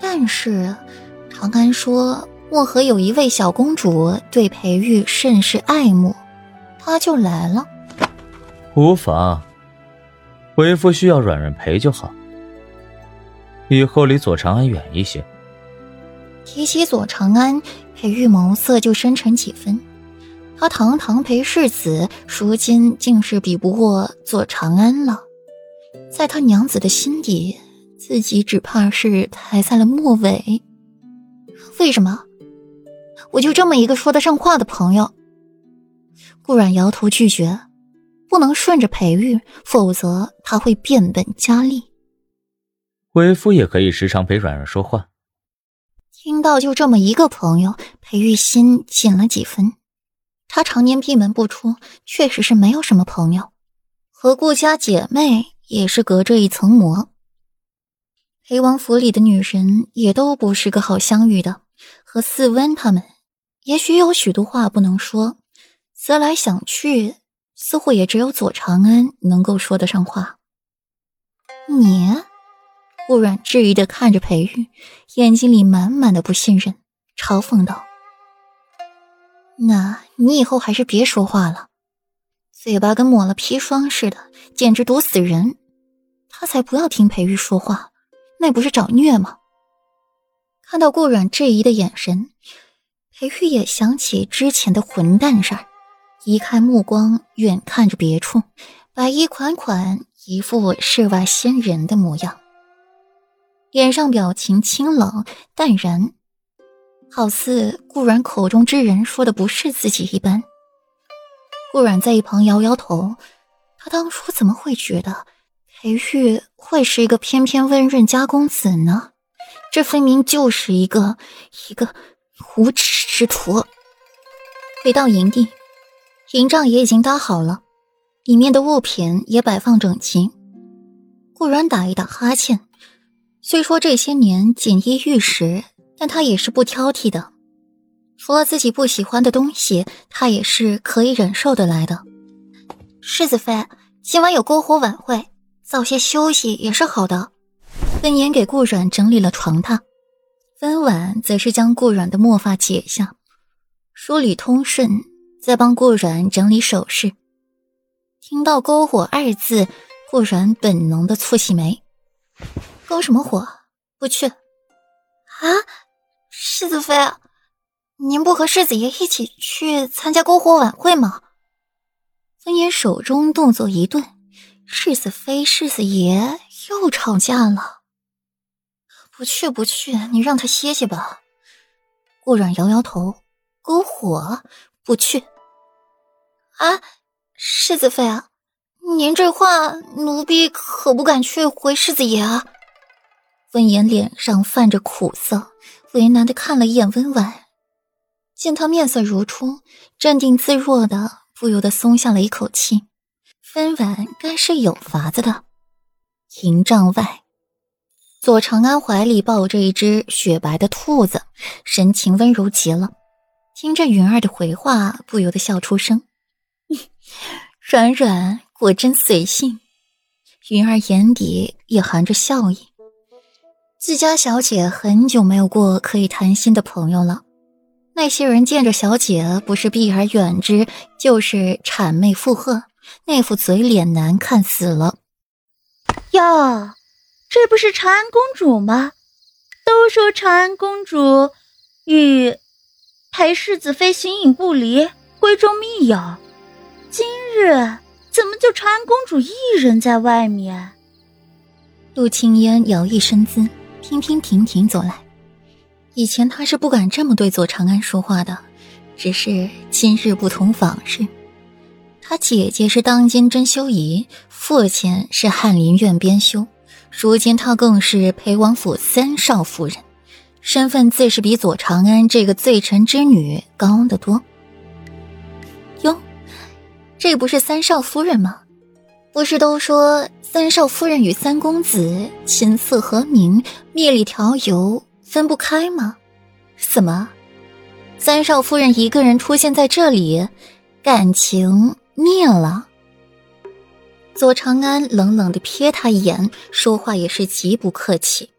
但是长安说漠河有一位小公主对裴玉甚是爱慕，他就来了。无妨，为夫需要软软陪就好。以后离左长安远一些。提起左长安，裴玉眸色就深沉几分。他堂堂裴世子，如今竟是比不过左长安了。在他娘子的心底，自己只怕是排在了末尾。为什么？我就这么一个说得上话的朋友。顾然摇头拒绝，不能顺着裴玉，否则他会变本加厉。为夫也可以时常陪软软说话。听到就这么一个朋友，裴玉心紧了几分。他常年闭门不出，确实是没有什么朋友，和顾家姐妹也是隔着一层膜。裴王府里的女人也都不是个好相遇的，和四温他们，也许有许多话不能说。思来想去，似乎也只有左长安能够说得上话。你，顾软质疑的看着裴玉，眼睛里满满的不信任，嘲讽道。那你以后还是别说话了，嘴巴跟抹了砒霜似的，简直毒死人。他才不要听裴玉说话，那不是找虐吗？看到顾软质疑的眼神，裴玉也想起之前的混蛋事儿，移开目光，远看着别处，白衣款款，一副世外仙人的模样，脸上表情清冷淡然。好似顾然口中之人说的不是自己一般。顾然在一旁摇摇头，他当初怎么会觉得裴玉会是一个翩翩温润家公子呢？这分明就是一个一个无耻之徒。回到营地，营帐也已经搭好了，里面的物品也摆放整齐。顾然打一打哈欠，虽说这些年锦衣玉食。但他也是不挑剔的，除了自己不喜欢的东西，他也是可以忍受得来的。世子妃，今晚有篝火晚会，早些休息也是好的。温言给顾软整理了床榻，温婉则是将顾软的墨发解下，梳理通顺，再帮顾软整理首饰。听到“篝火”二字，顾软本能的蹙起眉：“篝什么火？不去。”啊？世子妃，您不和世子爷一起去参加篝火晚会吗？温言手中动作一顿，世子妃、世子爷又吵架了。不去，不去，你让他歇歇吧。顾软摇摇头，篝火不去。啊，世子妃啊，您这话，奴婢可不敢去回世子爷啊。温言脸上泛着苦涩。为难的看了一眼温婉，见他面色如初，镇定自若的，不由得松下了一口气。温婉该是有法子的。营帐外，左长安怀里抱着一只雪白的兔子，神情温柔极了。听着云儿的回话，不由得笑出声。软软果真随性。云儿眼底也含着笑意。自家小姐很久没有过可以谈心的朋友了，那些人见着小姐不是避而远之，就是谄媚附和，那副嘴脸难看死了。哟，这不是长安公主吗？都说长安公主与裴世子妃形影不离，闺中密友，今日怎么就长安公主一人在外面？陆青烟摇曳身姿。平平停停走来，以前他是不敢这么对左长安说话的，只是今日不同往日。他姐姐是当今真修仪，父亲是翰林院编修，如今他更是裴王府三少夫人，身份自是比左长安这个罪臣之女高得多。哟，这不是三少夫人吗？不是都说三少夫人与三公子琴瑟和鸣、蜜里调油分不开吗？怎么，三少夫人一个人出现在这里，感情灭了？左长安冷冷的瞥他一眼，说话也是极不客气。